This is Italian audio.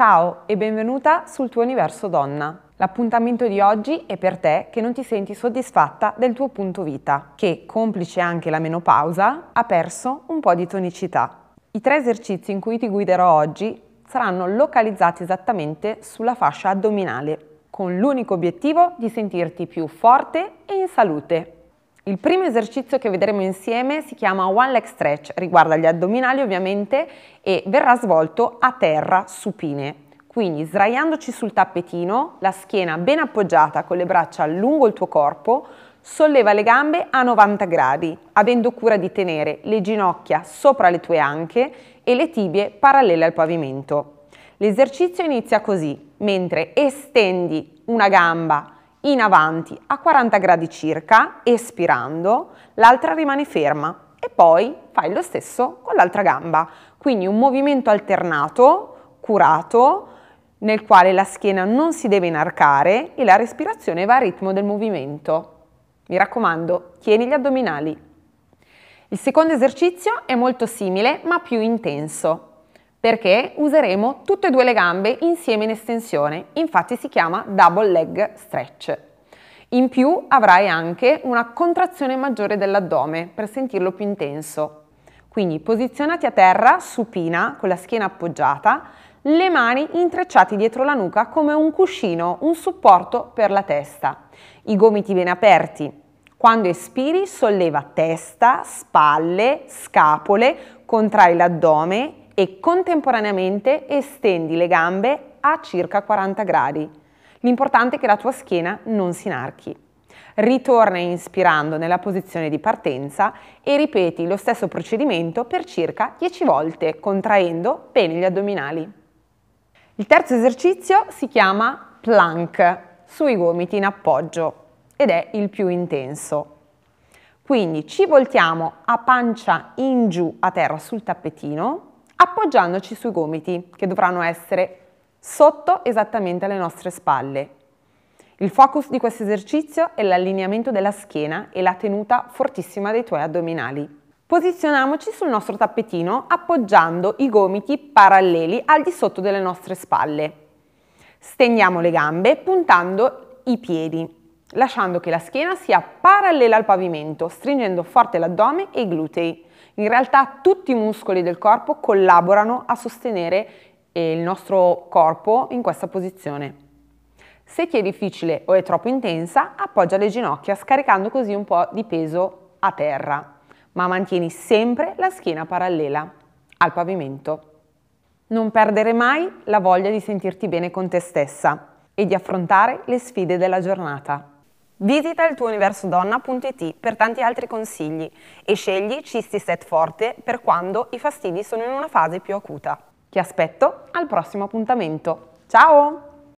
Ciao e benvenuta sul tuo universo donna. L'appuntamento di oggi è per te che non ti senti soddisfatta del tuo punto vita, che, complice anche la menopausa, ha perso un po' di tonicità. I tre esercizi in cui ti guiderò oggi saranno localizzati esattamente sulla fascia addominale, con l'unico obiettivo di sentirti più forte e in salute. Il primo esercizio che vedremo insieme si chiama One Leg Stretch, riguarda gli addominali ovviamente e verrà svolto a terra supine. Quindi sdraiandoci sul tappetino, la schiena ben appoggiata con le braccia lungo il tuo corpo, solleva le gambe a 90 gradi, avendo cura di tenere le ginocchia sopra le tue anche e le tibie parallele al pavimento. L'esercizio inizia così, mentre estendi una gamba in avanti a 40 gradi circa, espirando, l'altra rimane ferma e poi fai lo stesso con l'altra gamba. Quindi un movimento alternato, curato, nel quale la schiena non si deve inarcare e la respirazione va a ritmo del movimento. Mi raccomando, tieni gli addominali. Il secondo esercizio è molto simile ma più intenso perché useremo tutte e due le gambe insieme in estensione, infatti si chiama double leg stretch. In più avrai anche una contrazione maggiore dell'addome per sentirlo più intenso. Quindi posizionati a terra, supina, con la schiena appoggiata, le mani intrecciate dietro la nuca come un cuscino, un supporto per la testa. I gomiti ben aperti. Quando espiri solleva testa, spalle, scapole, contrai l'addome e contemporaneamente estendi le gambe a circa 40 gradi. L'importante è che la tua schiena non si inarchi. Ritorna inspirando nella posizione di partenza e ripeti lo stesso procedimento per circa 10 volte, contraendo bene gli addominali. Il terzo esercizio si chiama plank, sui gomiti in appoggio, ed è il più intenso. Quindi ci voltiamo a pancia in giù a terra sul tappetino, appoggiandoci sui gomiti che dovranno essere sotto esattamente alle nostre spalle. Il focus di questo esercizio è l'allineamento della schiena e la tenuta fortissima dei tuoi addominali. Posizioniamoci sul nostro tappetino appoggiando i gomiti paralleli al di sotto delle nostre spalle. Stendiamo le gambe puntando i piedi, lasciando che la schiena sia parallela al pavimento, stringendo forte l'addome e i glutei. In realtà tutti i muscoli del corpo collaborano a sostenere eh, il nostro corpo in questa posizione. Se ti è difficile o è troppo intensa, appoggia le ginocchia scaricando così un po' di peso a terra, ma mantieni sempre la schiena parallela al pavimento. Non perdere mai la voglia di sentirti bene con te stessa e di affrontare le sfide della giornata. Visita il tuo universodonna.it per tanti altri consigli e scegli Cisti Set Forte per quando i fastidi sono in una fase più acuta. Ti aspetto al prossimo appuntamento. Ciao!